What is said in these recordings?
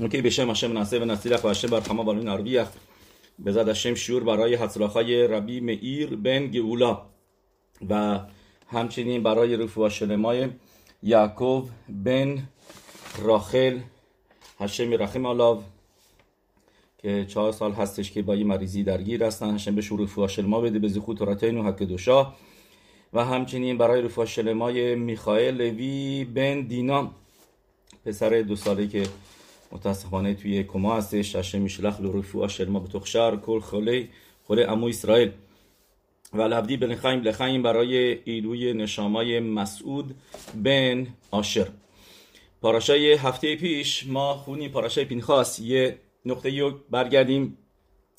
اوکی به شم هشم ناسه و نسیلخ و هشم برخما بالون عربیخ بزد هشم شور برای حصلاخای ربی مئیر بن گئولا و همچنین برای رفوع شلمای یعقوب بن راخل هشم رحم آلاو که چهار سال هستش که با این مریضی درگیر هستن. هشم به شروع رفوع شلما بده به زخوت تورتین و حق دوشا و همچنین برای رفوع شلمای میخائل لوی بن دینا پسر دو ساله که متاسفانه توی کما هستش هشم میشلخ لرفوع شلما به تخشار کل خله خله امو اسرائیل. و لبدی بن خیم لخیم برای ایلوی نشامای مسعود بن آشر پاراشای هفته پیش ما خونیم پاراشای پینخاس یه نقطه رو برگردیم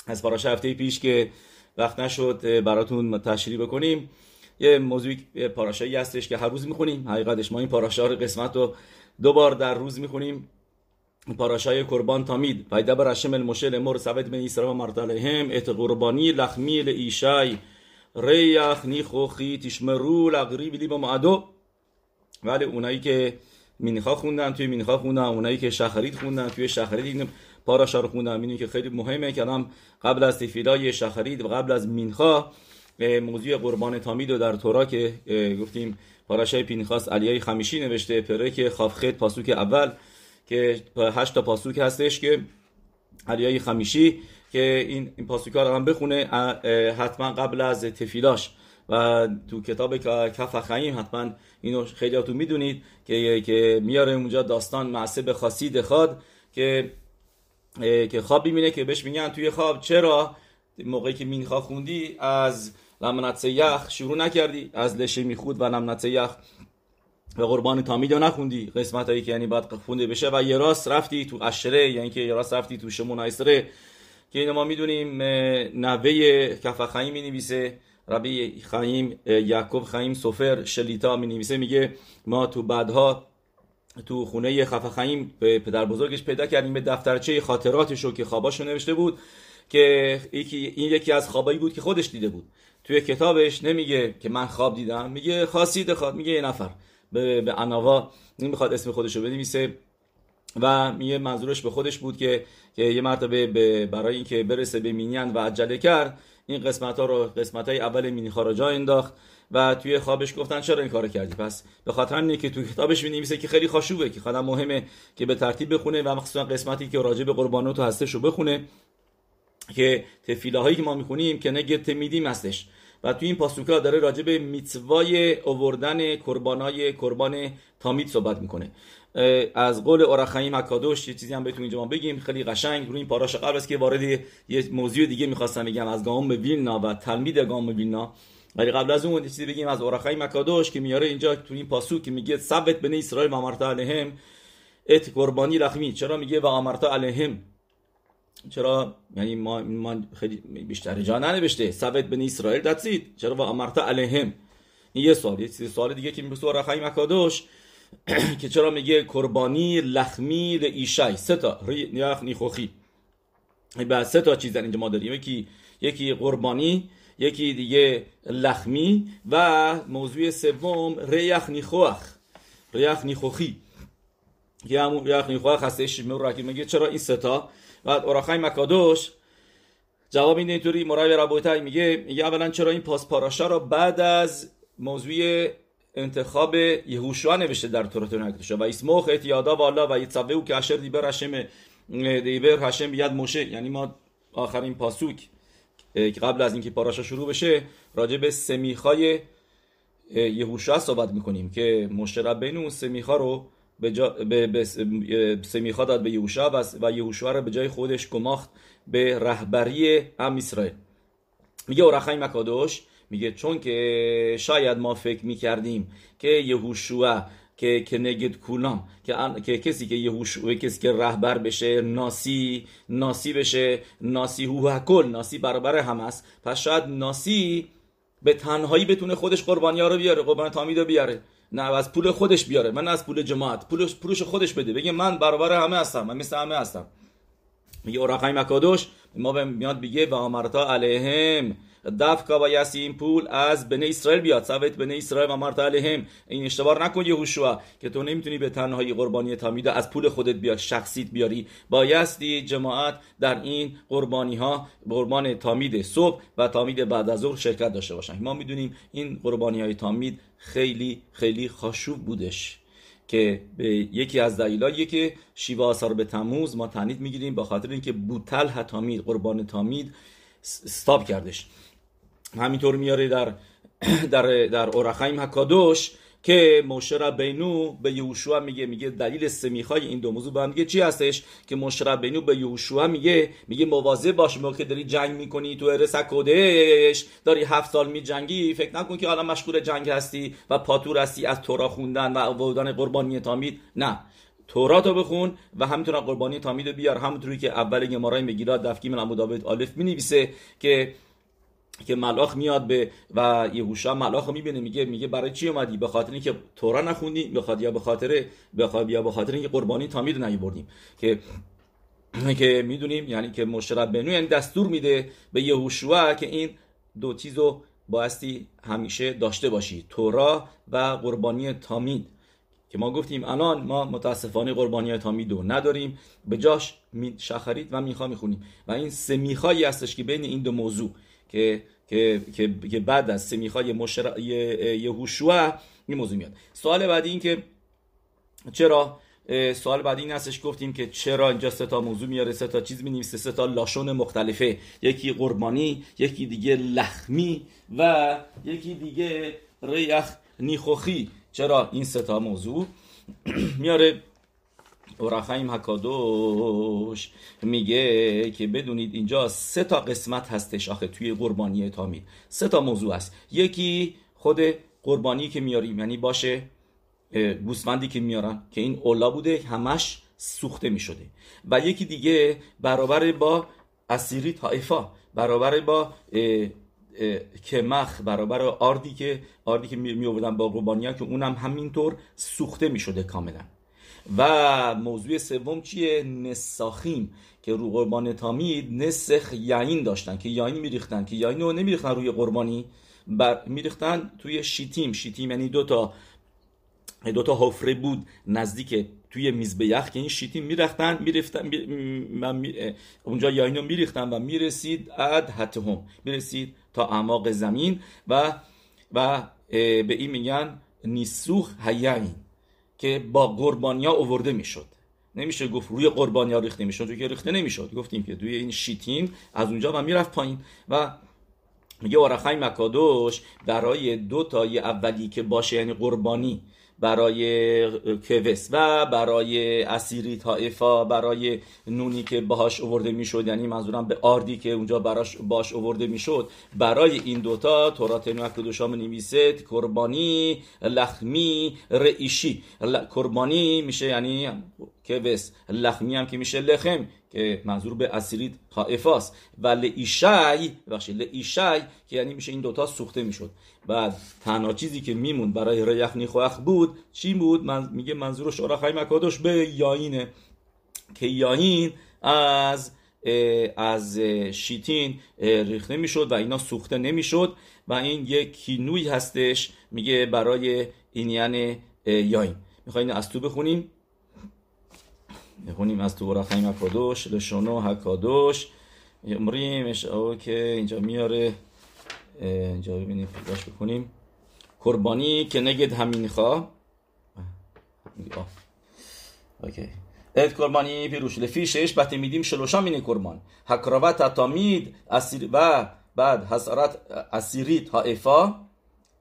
از پاراشای هفته پیش که وقت نشد براتون تشریح بکنیم. یه موضوعی پاراشایی هستش که هر روز می‌خونیم. حقیقتش ما این پاراشا رو قسمت رو دو بار در روز می‌خونیم. پاراشای قربان تامید. بر هشم المشه لمر سوید بن اسرائیل و مرتلهم ات قربانی لخمی ایشای ریخ نیخوخی تشمرو لغری بیلی با معدو. ولی اونایی که مینخا خوندن توی مینخا خوندن اونایی که شخرید خوندن توی شخرید این پاراشا رو خوندن. اینی که خیلی مهمه که الان قبل از تفیلای شخرید و قبل از مینخا موضوع قربان تامید و در تورا که گفتیم پاراشای پینخاس علیای خمیشی نوشته پرک خافخت پاسوک اول. که هشت تا پاسوک هستش که علیای خمیشی که این این پاسوکا رو هم بخونه حتما قبل از تفیلاش. و تو کتاب کف خیم حتما اینو خیلیاتون می‌دونید که که میاره اونجا داستان معصب خاصی دخاد که که خواب می‌بینه که بهش میگن توی خواب چرا؟ موقعی که مینخوا خوندی از لمنت یخ شروع نکردی از لشه میخود و لمنت یخ و قربان تامیدو نخوندی. قسمت هایی که یعنی باید خونده بشه. و یه راست رفتی تو اشره یعنی که یه راست رفتی تو شمون ایسره که اینو ما می‌دونیم نوه کف خیم می نویسه ربی خیم یعقوب خیم سفر شلیتا می نویسه میگه ما تو بعدها تو خونه خف خیم پدر بزرگش پیدا کردیم. به دفترچه خاطراتشو که خواباشو نوشته بود که این یکی از خوابایی بود که خودش دیده بود. توی کتابش نمیگه که من خواب دیدم. میگه خاصی خواب میگه یه نفر. به, به اناوا نمی‌خواد اسم خودشو بنویسه و میگه منظورش به خودش بود که که یه مرتبه برای اینکه برسه به مینیان و عجله کرد این قسمت ها رو قسمت های اول مینی جا انداخت و توی خوابش گفتن چرا این کارو کردی؟ پس به خاطر اینه که توی کتابش می که خیلی خاشوبه که خودم مهمه که به ترتیب بخونه و مخصوصا قسمتی که راجع به قربانات و هستش رو بخونه که تفیله هایی که ما می‌خونیم که نگه تمیدیم هستش. و توی این پاسوکا داره راجع به میتوای اووردن قربانای قربان تامید صحبت می‌کنه. از قول اورخیم حکادوش یه چیزی هم بهتون اینجا ما بگیم. خیلی قشنگ روی این پاراش قبل است که وارد یه موضوع دیگه می‌خواستم بگم از گام ویلنا و تلمید گام ویلنا. ولی قبل از اون چیزی بگیم از اورخیم مکادوش که میاره اینجا تو این پاسو که میگه ثبت بنی اسرائیل و علیهم ات قربانی لخمی. چرا میگه و امرتا علیهم؟ چرا؟ یعنی ما, ما خیلی بیشتر جا ننوشته. ثبت بنی اسرائیل دتسید چرا و امرتا علیهم؟ این یه سوال. یه سوال دیگه که میگه اورخیم مکادوش که چرا میگه قربانی لخمی ایشای سه تا. ریخ نیخوخی. بعد سه تا چیز اینجا ما داریم. یکی یکی قربانی یکی دیگه لخمی و موضوع سوم ریخ نیخوخ. ریخ نیخوخی. که همون ریخ نیخوخ هستش. میگه چرا این سه تا؟ بعد اوراخای مکادوش جواب این اینطوری مرای ربوتای میگه میگه اولا چرا این پاس پاراشا رو بعد از موضوع انتخاب یهوشوا نوشته در تورات نکتشه و اسموخ ات یادا والا و یتصوه که اشر دیبر هشم دیبر هشم بیاد موشه. یعنی ما آخرین پاسوک که قبل از اینکه پاراشا شروع بشه راجع به سمیخای یهوشوا صحبت می‌کنیم که مشترب بین اون سمیخا رو به, جا به, به سمیخا داد به یهوشوا و, و یهوشوا رو به جای خودش گماخت به رهبری ام اسرائیل. میگه اورخای مکادوش میگه چون که شاید ما فکر می‌کردیم که یهوشوا که که نگد کولام که, که کسی که یهوشوا کسی که رهبر بشه ناسی ناسی بشه ناسی هو کل ناسی برابر هم است. پس شاید ناسی به تنهایی بتونه خودش قربانی رو بیاره قربان تامید رو بیاره. نه از پول خودش بیاره. من از پول جماعت. پولش پولش خودش بده. بگه من برابر همه هستم. من مثل همه هستم. میگه اورقای مکادوش ما به میاد بگه و آمرتا علیهم. دفکا بایستی این پول از بنی اسرائیل بیاد ثبت بنی اسرائیل و مرت علیهم این اشتباه نکن یهوشوا که تو نمی‌تونی به تنهایی قربانی تامید از پول خودت بیاد شخصیت بیاری بایستی جماعت در این قربانی ها قربان تامید صبح و تامید بعد از ظهر شرکت داشته باشن ما می‌دونیم این قربانی های تامید خیلی خیلی خاشوب بودش که به یکی از دلایلی که شیوا آثار به تموز ما تنید می‌گیریم به خاطر اینکه بوتل هتامید قربان تامید استاب کردش همینطور میاره در در در اورخایم حکادوش که موشه بینو به یهوشوا میگه میگه دلیل سمیخای این دو موضوع با میگه چی هستش؟ که موشه بینو به یهوشوا میگه میگه مواظب باش موقع که داری جنگ می‌کنی تو ارس کودش داری هفت سال میجنگی فکر نکن که حالا مشغول جنگ هستی و پاتور هستی از تورا خوندن و آوردن قربانی تامید. نه. تورات رو بخون و همینطور قربانی تامید بیار. همونطوری که اول گمارای مگیلات دفکی من داوود آلف می که که ملاخ میاد به و یهوشا ملاخ رو می‌بینه میگه میگه برای چی اومدی؟ به خاطر اینکه تورا نخوندی بخاطر یا به خاطر یا به خاطر اینکه قربانی تامید نیوردیم که که می‌دونیم یعنی که مشرب بنو یعنی دستور میده به یهوشوا که این دو چیزو بایستی همیشه داشته باشی تورا و قربانی تامید. که ما گفتیم الان ما متاسفانه قربانی تامید رو نداریم. به جاش شخرید و میخوا می‌خونیم. و این سه میخایی هستش که بین این دو موضوع. که که که بعد از سمیخای مشر یهوشوا این موضوع میاد. سوال بعدی این که چرا؟ سوال بعدی این هستش گفتیم که چرا اینجا سه تا موضوع میاره سه تا چیز می سه تا لاشون مختلفه. یکی قربانی یکی دیگه لخمی و یکی دیگه ریخ نیخوخی. چرا این سه تا موضوع میاره؟ اورخایم حکادوش میگه که بدونید اینجا سه تا قسمت هستش آخه توی قربانی تامید سه تا موضوع هست. یکی خود قربانی که میاریم یعنی باشه گوسفندی که میارن که این اولا بوده همش سوخته می‌شده. و یکی دیگه برابر با اسیری تایفا برابر با کمخ برابر آردی که آردی که می آوردن با قربانی که اونم همینطور سوخته می‌شده کاملا. و موضوع سوم چیه؟ نساخیم که رو قربان تامید نسخ یعین داشتن که یعین میریختن که یعین رو نمیریختن روی قربانی بر میریختن توی شیتیم. شیتیم یعنی دو تا دو تا حفره بود نزدیک توی میز یخ که این شیتیم میرختن می‌رفتن می... اونجا یاین رو میریختن و می‌رسید اد هم می‌رسید تا اعماق زمین و و به این میگن نیسوخ هیعین. که با قربانیا اوورده می‌شد. نمیشه گفت روی قربانیا ریخته می‌شد تو که ریخته نمی‌شد. گفتیم که توی این شیتین از اونجا و می‌رفت پایین. و میگه ورخای مکادوش برای دو تای اولی که باشه یعنی قربانی برای کوس و برای اسیری تایفا برای نونی که باهاش اوورده می‌شد یعنی منظورم به آردی که اونجا براش باش اوورده می‌شد برای این دوتا تورات نوح می نویسه قربانی لخمی رئیشی. قربانی میشه یعنی کوس لخمی هم که میشه لخم. که منظور به اسیریت طائفاست و لئیشای بخشید لئیشای که یعنی میشه این دوتا سوخته می‌شد. بعد تنها چیزی که میموند برای ریخ نیخوخ بود چی بود؟ من میگه منظور شورخای مکادش به یاینه که یاین از از شیتین ریخته می‌شد و اینا سوخته نمی‌شد. و این یک کینوی هستش میگه برای این یعنی یاین. می‌خواین از تو بخونیم؟ می‌خونیم از تو برخیم اکادوش لشونو هکادوش امریمش که اینجا میاره اینجا ببینیم پیداش بکنیم قربانی که نگد همین خواه اوکی ات قربانی پیروش لفیشش بطی میدیم شلوشا مینی قربان حکراوت تامید اسیر و بعد حسارت اسیریت ها افا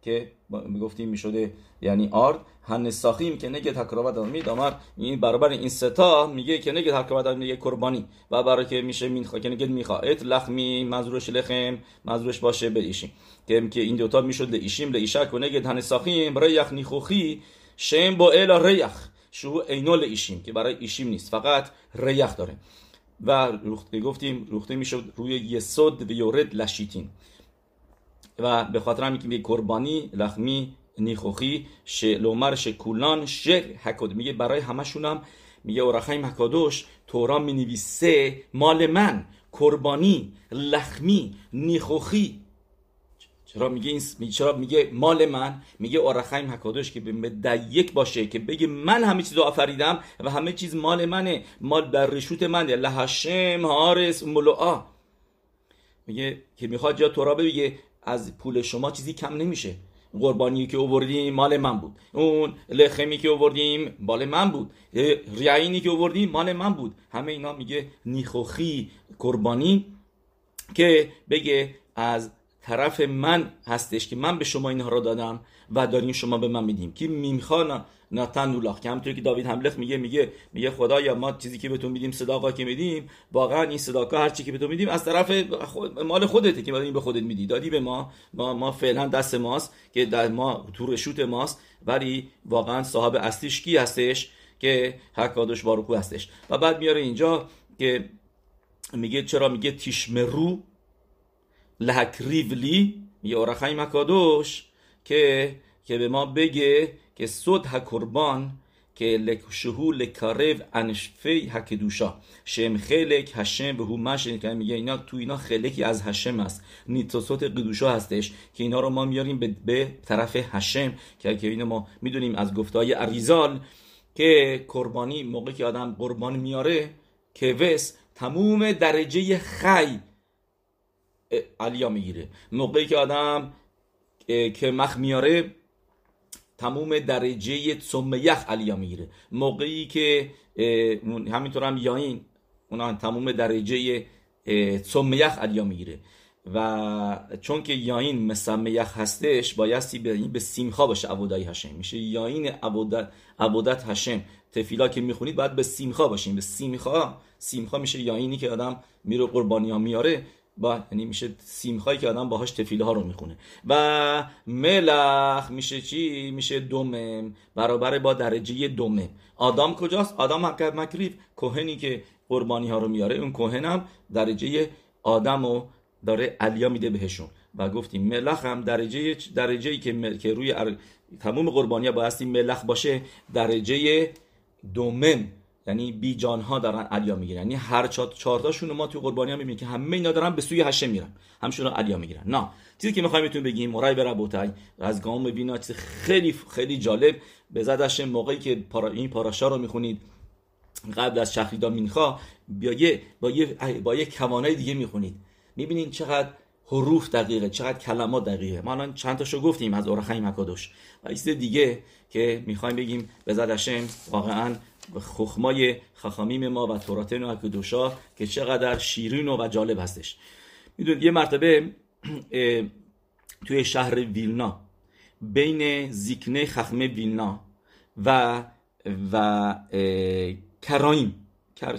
که می‌گفتیم می‌شده یعنی آرد هن ساخیم که نگه تکراوت می آمد. این برابر این ستا میگه که نگه تکراوت میگه قربانی. و برای که میشه مین که نگه می‌خواد. لخمی مزروش لخم مزروش باشه به ایشیم که که این دوتا می‌شد ایشیم لیشک و نگه هن ساخیم ریخ نیخوخی شم با الا ریخ. شو اینو ایشیم که برای ایشیم نیست. فقط ریخ داره و گفتیم روخته می‌شد روی یسود و یورد لشیتین و به خاطر همین که قربانی لخمی نیخوخی لومر کولان شر حکد میگه برای همشونم میگه اورخای مکادوش تورا می مال من قربانی لخمی نیخوخی. چرا میگه این چرا میگه مال من؟ میگه اورخیم حکادش که به یک باشه که بگه من همه چیز رو آفریدم و همه چیز مال منه. مال بر رشوت منه. لحشم هارس ملوعا. میگه که می‌خواد یا تورا بگه از پول شما چیزی کم نمیشه. قربانی که اووردیم مال من بود. اون لخمی که اووردیم مال من بود. ریعینی که اووردیم مال من بود. همه اینا میگه نیخوخی قربانی که بگه از طرف من هستش که من به شما اینها را دادم. و داریم شما به من میدیم که می‌خوان ناتن نولاخ که همطور که داوید هملخ میگه میگه میگه خدایا ما چیزی که بهتون میدیم صداقا که میدیم واقعا این صداقا هر چی که بهتون میدیم از طرف مال خودته که این به خودت میدی. دادی به ما ما, ما فعلا دست ماست که در ما تو رشوت ماست ولی واقعا صاحب اصلیش کی هستش؟ که حکادش باروکو هستش. و بعد میاره اینجا که میگه چرا میگه تیشمرو لحکریولی؟ میگه اورخای مکادوش که که به ما بگه که صد قربان که لکشهو لکارو انشفی هکدوشا شم خلک هشم به هومش که میگه اینا تو اینا خلکی از هشم است نیتوسوت قدوشا هستش که اینا رو ما میاریم به, به طرف هشم که که اینو ما می‌دونیم از گفتای اریزال که قربانی موقعی که آدم قربان میاره که وس تموم درجه خی علیا می‌گیره. موقعی که آدم که مخ میاره تموم درجه سم یخ علیا می‌گیره موقعی که همینطور هم یاین اونا تموم درجه سم یخ علیا می‌گیره و چون که یاین مثل یخ هستش بایستی به به سیمخا باشه عبودای هشم میشه یاین عبودت عبودت هشم تفیلا که می‌خونید باید به سیمخا باشیم به سیمخا سیمخا میشه یاینی که آدم میره قربانی ها میاره. با یعنی میشه سیمخایی که آدم باهاش تفیله ها رو می‌خونه. و ملخ میشه چی؟ میشه دومم برابر با درجه دومم آدم کجاست؟ آدم مکریف. کوهنی که قربانی ها رو میاره اون کوهن هم درجه آدم رو داره علیا میده بهشون. و گفتیم ملخ هم درجه درجه ای که, که روی تموم قربانی ها بایستی ملخ باشه درجه دومم یعنی بی جان ها دارن علیا می‌گیرن. یعنی هر چهار تاشون ما تو قربانی ها می‌بینیم که همه اینا دارن به سوی هشه میرن. همشون علیا می‌گیرن. نه. چیزی که می‌خوایم بهتون بگیم مرای به ربوتای از گام ببینا چیز خیلی خیلی جالب. به زدش موقعی که پارا این پاراشا رو می‌خونید قبل از شخریدا مینخا با یه با یه با یه کوانای دیگه می‌خونید. می‌بینید چقدر حروف دقیقه چقدر کلمات دقیقه. ما الان چند تاشو گفتیم از اورخای مکادوش و چیز دیگه که می‌خوایم بگیم به زدشم واقعا خخمای خخامیم ما و توراتن و کدوشا که چقدر شیرین و جالب هستش. می‌دونید یه مرتبه توی شهر ویلنا بین زیکنه خخمه ویلنا و و کرایم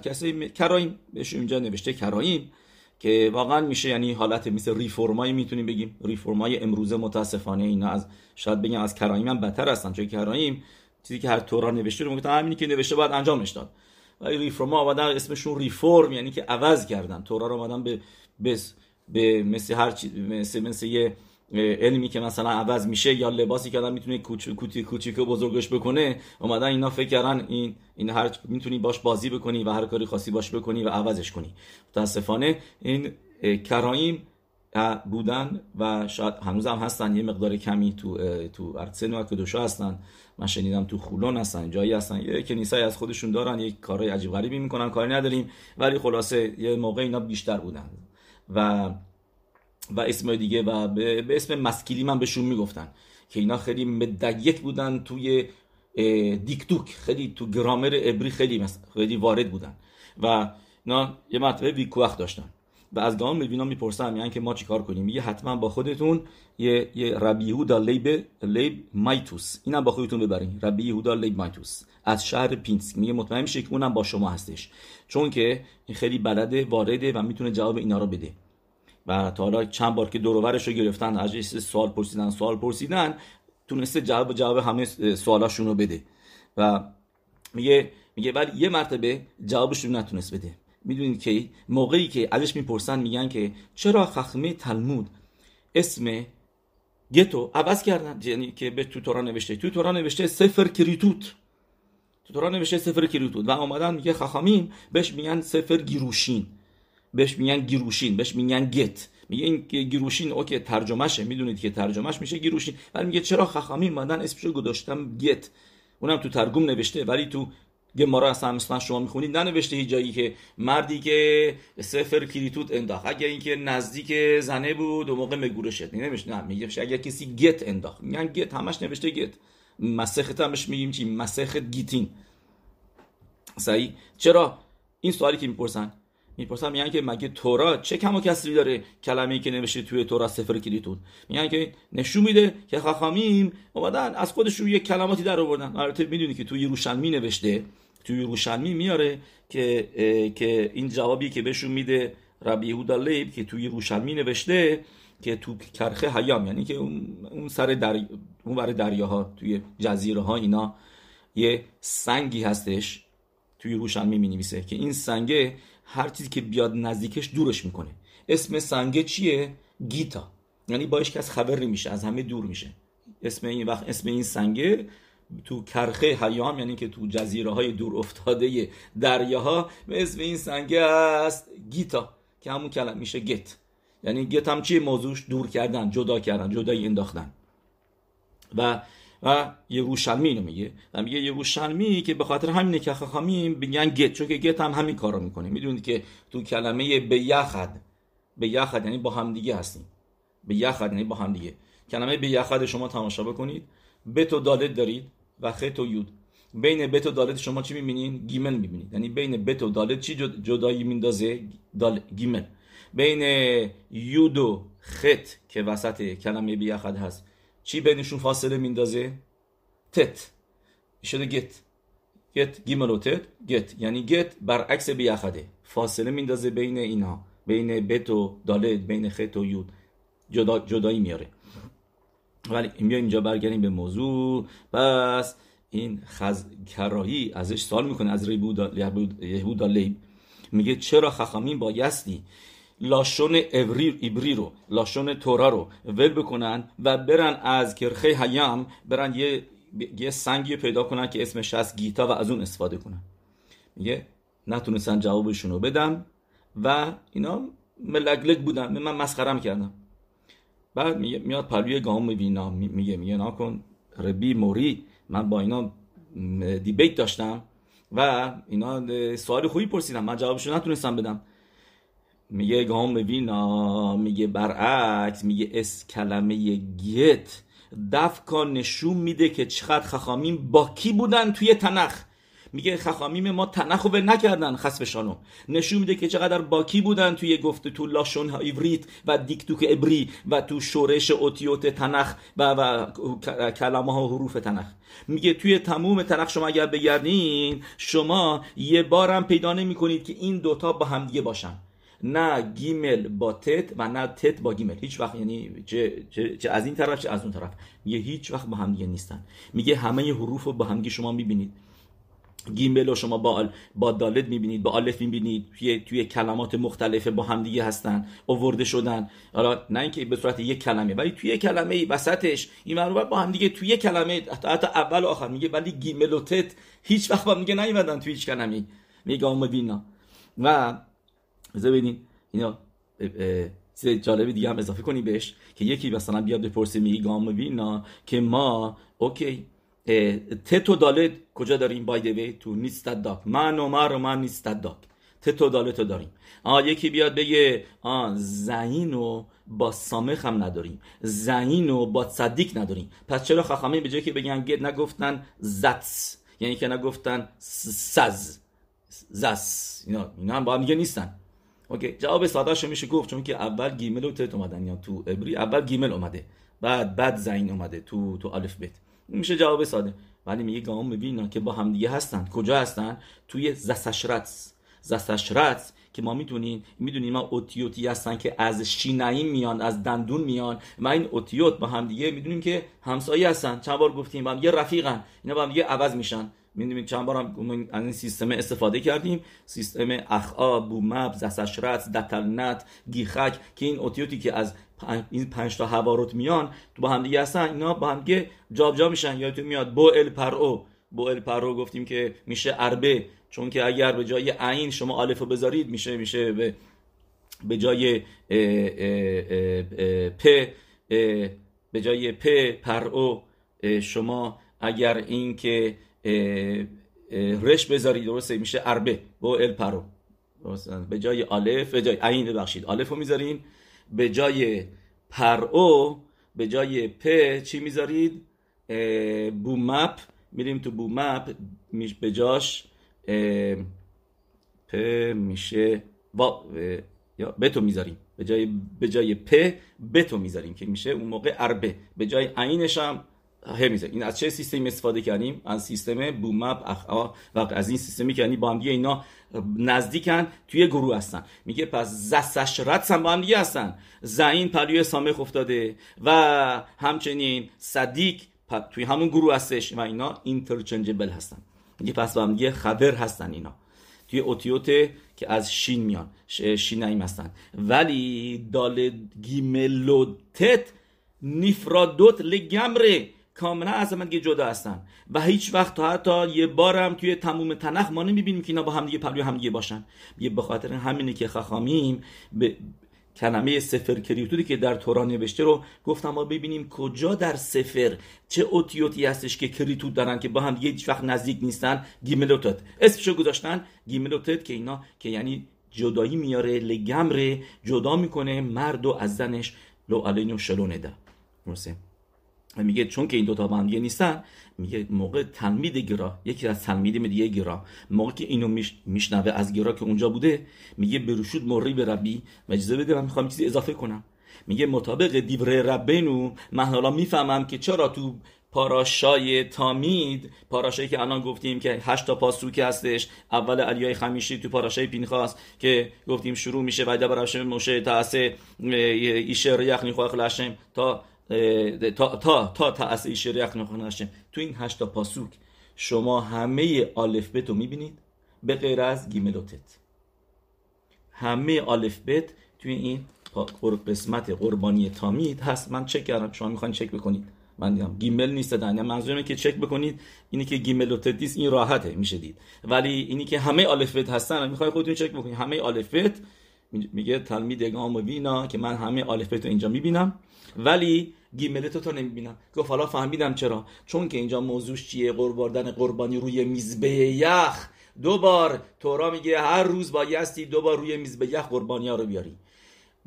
کسی کرایم بهش اینجا نوشته کرایم که واقعا میشه یعنی حالت مثل ریفورمایی می‌تونیم بگیم. ریفورمای امروزه متاسفانه اینا از شاید بگیم از کرایم هم بدتر هستن چون کرایم چیزی که هر تورا نوشته رو میگه همینی که نوشته باید انجامش داد. ولی ریفورم آمدن اسمشون ریفورم یعنی که عوض کردن. تورا رو آمدن به بس به مثل هر چیز مثل مثل یه علمی که مثلا عوض میشه یا لباسی که آدم می‌تونه کوچیک کوچیک بزرگش بکنه اومدن اینا فکر کردن این این هر می‌تونی باش بازی بکنی و هر کاری خاصی باش بکنی و عوضش کنی. متاسفانه این کرایم بودن و شاید هنوز هم هستن یه مقدار کمی تو تو ارتسن و کدوشا هستن. من شنیدم تو خولون هستن جایی هستن. یه کنیسای از خودشون دارن یک کارهای عجیب غریبی می‌کنن کاری نداریم. ولی خلاصه یه موقع اینا بیشتر بودن. و و اسم دیگه و به, اسم مسکیلی من بهشون می‌گفتن که اینا خیلی مدیک بودن توی دیکتوک. خیلی تو گرامر ابری خیلی خیلی وارد بودن. و اینا یه مرتبه ویکوخ داشتن. و از گام می‌بینم می‌پرسم یعنی که ما چیکار کنیم؟ میگه حتما با خودتون یه یه ربی یهودا لیب لیب مایتوس. اینم با خودتون ببرین. ربی یهودا لیب مایتوس. از شهر پینسک. میگه مطمئن میشه که اونم با شما هستش. چون که این خیلی بلده وارده و می‌تونه جواب اینا رو بده. و تا حالا چند بار که دورورش رو گرفتن از سوال پرسیدن سوال پرسیدن تونسته جواب جواب همه سوالاشون رو بده. و میگه میگه ولی یه مرتبه جوابش رو نتونست بده. می‌دونید که موقعی که ازش می‌پرسن میگن که چرا خخمه تلمود اسم گتو عوض کردن؟ یعنی که به تو تورا نوشته. تو تورا نوشته سفر کریتوت. تو تورا نوشته سفر کریتوت. و آمدن میگه خخامیم. بهش میگن سفر گیروشین. بهش میگن گیروشین. بهش میگن گت. میگه این گیروشین اوکی ترجمهشه. می‌دونید که ترجمهش میشه گیروشین. ولی میگه چرا خخامی مدن اسمشو گذاشتم گت. اونم تو ترگم نوشته. ولی تو گمارا اصلا مثلا شما می‌خونید ننوشته هیچ جایی که مردی که سفر کلیتوت انداخت. اگر اینکه نزدیک زنه بود و موقع مگوره شد. نمیشه. نه میگه اگر کسی گت انداخت. میگن گت همش نوشته گت. مسخت همش میگیم چی؟ مسخت گیتین. صحیح چرا؟ این سوالی که می‌پرسن. می‌پرسن میگن که مگه تورا چه کم و کسری داره؟ کلمه ای که نوشته توی تورا سفر کلیتون. میگن که نشون میده که خاخامیم اومدن از خودشون یه کلماتی در آوردن. البته می‌دونی که توی یروشلمی نوشته. توی یروشلمی میاره که که این جوابی که بهشون میده ربی یهودا لیب که توی یروشلمی نوشته که تو کرخه حیام. یعنی که اون سر در اون برای دریاها توی جزیره ها اینا یه سنگی هستش توی روشنمی می نویسه که این سنگه هر چیزی که بیاد نزدیکش دورش می‌کنه. اسم سنگه چیه؟ گیتا. یعنی باش کس خبر نمیشه از همه دور میشه. اسم این وقت اسم این سنگه تو کرخه حیام یعنی که تو جزیره های دور افتاده دریاها به اسم این سنگه است گیتا که همون کلمه میشه گت. یعنی گت هم چیه؟ موضوعش دور کردن جدا کردن جدایی انداختن. و و یروشلمی رو میگه. و میگه یروشلمی که به خاطر همینه که خاخامیم بگن گت چون که گت هم همین کارو می‌کنه. می‌دونید که تو کلمه به یخد به یخد یعنی با هم دیگه هستیم. به یخد یعنی با هم دیگه کلمه به یخد شما تماشا بکنید. بت و دالت دارید و خط و یود. بین بت و دالت شما چی می‌بینید گیمل می‌بینید. یعنی بین بت و دالت چی جدایی میندازه؟ دال گیمل. بین یود و خط که وسط کلمه بیخد هست. چی بینشون فاصله میندازه؟ تت. شده گت. گت گیمل و تت گت. یعنی گت برعکس بیخده فاصله میندازه بین اینا بین بت و دالت بین خط و یود جدا جدایی میاره. ولی بیا اینجا برگردیم به موضوع. بس این خز کراهی ازش سوال می‌کنه. از یهودا لیب میگه چرا خخامین بایستی لاشون ابری ایبری رو لاشون تورا رو ول بکنن و برن از کرخه هیام برن یه یه سنگی پیدا کنن که اسمش هست گیتا و از اون استفاده کنن. میگه نتونستن جوابشون رو بدم و اینا ملگلگ بودن. من مسخرم کردم. بعد میاد پلوی گام میبینا میگه میگه ناکن ربی موری. من با اینا دیبیت داشتم و اینا سوال خوبی پرسیدم. من جوابشون نتونستم بدم. میگه گام وینا میگه برعکس میگه اس کلمه گیت. دفکا نشون میده که چقدر خخامیم. با کی بودن توی تنخ؟ میگه خخامیم ما تنخ رو نکردن خسفشانو نشون میده که چقدر باکی بودن توی گفت تو لاشون ایوریت و دیکتوک ابری و تو شورش اوتیوت تنخ و, و کلمه ها و حروف تنخ. میگه توی تموم تنخ شما اگر بگردین شما یه بارم پیدا نمی کنید که این دوتا با همدیگه باشن. نه گیمل با تت و نه تت با گیمل. هیچ وقت یعنی چه, چه, چه از این طرف چه از اون طرف. میگه هیچ وقت با هم دیگه نیستن. میگه همه حروف رو با هم شما می‌بینید. گیمل رو شما با با دالت می‌بینید با الف می‌بینید. توی توی کلمات مختلف با هم دیگه هستن آورده شدن. حالا نه اینکه به صورت یک کلمه ولی توی کلمه وسطش این با هم دیگه توی کلمه حتی اول و آخر میگه ولی گیمل و تت هیچ وقت با میگه نیومدن توی هیچ کلمه. میگه و بذار ببینین اینا چیز جالبی دیگه هم اضافه کنی بهش که یکی مثلا بیاد بپرسه میگه گام وینا که ما اوکی تتو دالت کجا داریم؟ بای دوی تو نیستد داک. من و من و من نیستد داک. تتو دالت رو داریم. آه یکی بیاد بگه آه زعین و با سامخ هم نداریم. زعین و با صدیق نداریم. پس چرا خخامه به جای که بگن گد نگفتن زتس یعنی که نگفتن سز. زس. اینا, اینا هم با هم دیگه نیستن. اوکی. جواب ساده میشه گفت چون که اول גימל و טית اومدن یا تو عبری اول גימל اومده بعد بعد זין اومده تو تو אלף בית میشه جواب ساده. ولی میگه גאון מווילנא که با همدیگه هستن. کجا هستن؟ توی זסשרץ זסשרץ که ما می‌دونیم می‌دونیم ما اوتیوتی هستن که از שיניים میان از دندون میان. و این اوتیوت با همدیگه می‌دونیم که همسایه هستن. چند بار گفتیم با هم یه رفیقن. اینا با هم دیگه عوض میشن. می‌دونیم چند بار هم از این سیستم استفاده کردیم. سیستم אחהע בומף זסשרץ דטלנת גיכק که این اوتیوتی که از این پنج تا הברות میان تو با هم دیگه هستن. اینا با هم دیگه جابجا میشن. یادتون میاد בוא אל פרעה. בוא אל פרעה گفتیم که میشه ארבה چون که اگر به جای עין شما אלף بذارید میشه میشه به به جای פ به جای پ پرو شما اگر این که رش بذارید درسته میشه اربه با ال پرو. به جای آلف به جای عین ببخشید. رو می‌ذارین به جای پرو به جای پ چی می‌ذارید؟ بومپ. میریم تو بومپ به جاش پ میشه با یا بتو می‌ذاریم. به جای به جای پ بتو می‌ذاریم که میشه اون موقع اربه. به جای عینش هم می‌ذاریم این از چه سیستمی استفاده کردیم؟ از سیستم بومپ اخ و از این سیستمی که یعنی با هم اینا نزدیکن توی گروه هستن. میگه پس زسش هم با هم دیگه هستن. زعین پلوی سامخ افتاده و همچنین صدیق توی همون گروه هستش و اینا اینترچنجبل هستن. میگه پس با هم دیگه خبر هستن اینا. توی اوتیوت که از שן میان שיניים هستن. ولی دال גימל וטית נפרדות לגמרי. کاملا از هم جدا هستن. و هیچ وقت تا حتی یه بارم توی تموم תנך ما نمی‌بینیم که اینا با همدیگه پلوی همدیگه باشن. یه به خاطر همینه که חכמים به کلمه ספר כריתות ی که در تورا نوشته رو گفتم ما ببینیم کجا در ספר چه اوتیوتی هستش که כריתות دارن که با هم هیچ وقت نزدیک نیستن. גימל וטית اسمشو گذاشتن גימל וטית که اینا که یعنی جدایی میاره לגמרי جدا می‌کنه مرد و از زنش. لو علینو شلونه ده میگه چون که این دوتا با هم دیگه نیستن میگه موقع تلمید گرا یکی از تلمید دیگه گرا موقع که اینو میشنوه از گرا که اونجا بوده میگه بروشود مری به ربی. و اجازه بده من می‌خوام چیزی اضافه کنم. میگه مطابق دیوره ربینو من حالا می‌فهمم که چرا تو پاراشای تامید پاراشایی که الان گفتیم که هشت تا پاسوک هستش اول علیای خمیشی تو پاراشای پینخاس که گفتیم شروع میشه و براشم موشه تاسه ایشه ریخ تا تا تا تا تا از شریعت نخونه تو این هشتا پاسوک شما همه آلف رو می‌بینید؟ به غیر از گیملوتت همه آلف بت توی این قسمت قربانی تامید هست. من چک کردم. شما می‌خواین چک بکنید. من دیدم گیمل نیست. دادن منظورم که چک بکنید. اینی که گیمل و تدیس این راحته. میشه دید. ولی اینی که همه آلفبت هستن. می‌خوای خودتون چک بکنید. همه آلفبت میگه תלמיד גאון מווילנא که من همه אלף בית رو اینجا می‌بینم. ولی גימל וטית رو نمی‌بینم. گفت حالا فهمیدم چرا. چون که اینجا موضوعش چیه؟ قرباندن قربانی روی מזבח. دو بار تورا میگه هر روز بایستی دو بار روی מזבח قربانی ها رو بیاری.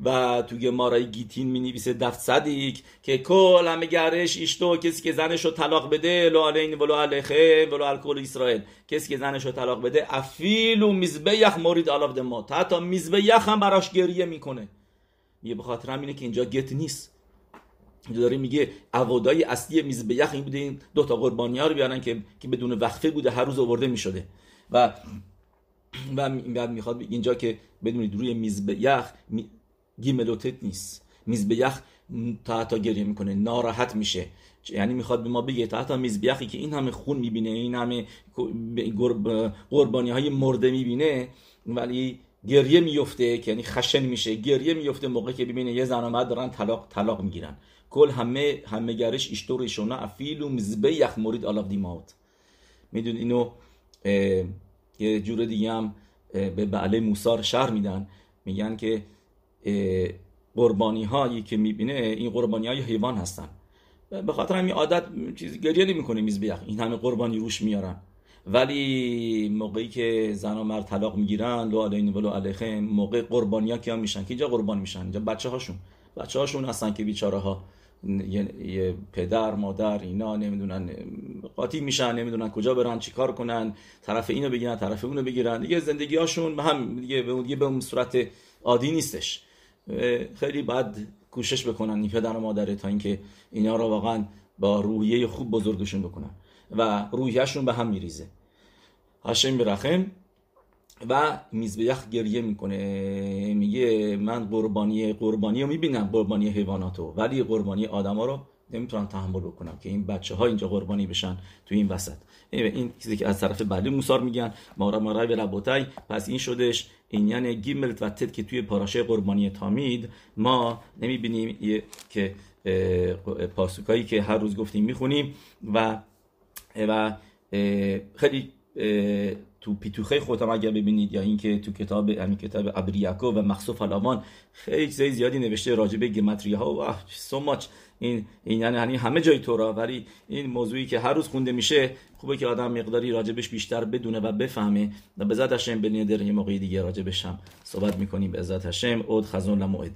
و تو גמרא ی גיטין می نویسه דף צדיק که כל המגרש אשתו کسی که زنش رو طلاق بده לא עלינו ולא עליכם ולא על כל ישראל. کسی که زنش رو طلاق بده افیل و میزبه یخ مورید علاق ما. حتی میزبه یخ هم براش گریه می‌کنه. یه به خاطر همینه که اینجا گت نیست. داره میگه عوادای اصلی میز یخ این بوده این دو تا قربانی ها رو بیارن که که بدون وقفه بوده هر روز آورده می‌شده. و و بعد می‌خواد اینجا که بدونید روی میز به یخ گیملوتت نیست. میز تا تا گریه می‌کنه. ناراحت میشه. یعنی می‌خواد به ما بگه تا حتی میزبیخی که این همه خون می‌بینه این همه قربانی های مرده می‌بینه ولی گریه میفته که یعنی خشن میشه. گریه میفته موقع که ببینه یه زن و دارن طلاق طلاق می‌گیرن. کل همه همه گرش اشتور ایشونا افیل و مزبه یخ مورید آلاف دیماوت میدون اینو؟ یه جور دیگه هم به بعله موسار شهر میدن. میگن که قربانی هایی که می‌بینه این قربانی های حیوان هستن. به خاطر همین عادت چیزی گریه نمی‌کنه میز یخ. این همه قربانی روش میارن. ولی موقعی که زن و مرد طلاق می‌گیرن لو علیهم ولو علیهم موقع قربانی ها کیا میشن؟ که اینجا قربان میشن؟ اینجا بچه هاشون بچه هاشون هستن که بیچاره ها یه پدر مادر اینا نمی‌دونن قاطی میشن نمی‌دونن کجا برن چیکار کنن. طرف اینو بگیرن طرف اونو بگیرن. دیگه زندگی هاشون به هم دیگه به اون صورت عادی نیستش. خیلی بعد کوشش بکنن این پدر و مادره تا اینکه اینا رو واقعا با روحیه خوب بزرگشون بکنن و روحیهشون به هم میریزه. هاشم برخم و میزبیخ گریه می‌کنه. میگه من قربانی قربانی رو می‌بینم قربانی حیواناتو. ولی قربانی آدما رو نمی‌تونم تحمل بکنم که این بچه ها اینجا قربانی بشن تو این وسط. این چیزی که از طرف بعدی موسار میگن مارا مارای لبوتای پس این شدش. این یعنی گیملت و تد که توی پاراشه قربانی تامید ما نمی‌بینیم که پاسوکایی که هر روز گفتیم می‌خونیم و و خیلی تو پیتوخه خودم اگر ببینید یا اینکه تو کتاب همین کتاب ابریاکو و مخصوف الامان خیلی زیادی نوشته راجع به گمتری ها و سو ماچ این این یعنی همه جای تورا. ولی این موضوعی که هر روز خونده میشه خوبه که آدم مقداری راجبش بیشتر بدونه و بفهمه. و به ذات هشم بنیدر یه موقعی دیگه راجبش هم صحبت می‌کنیم. به ذات هشم اود خزون لموعد.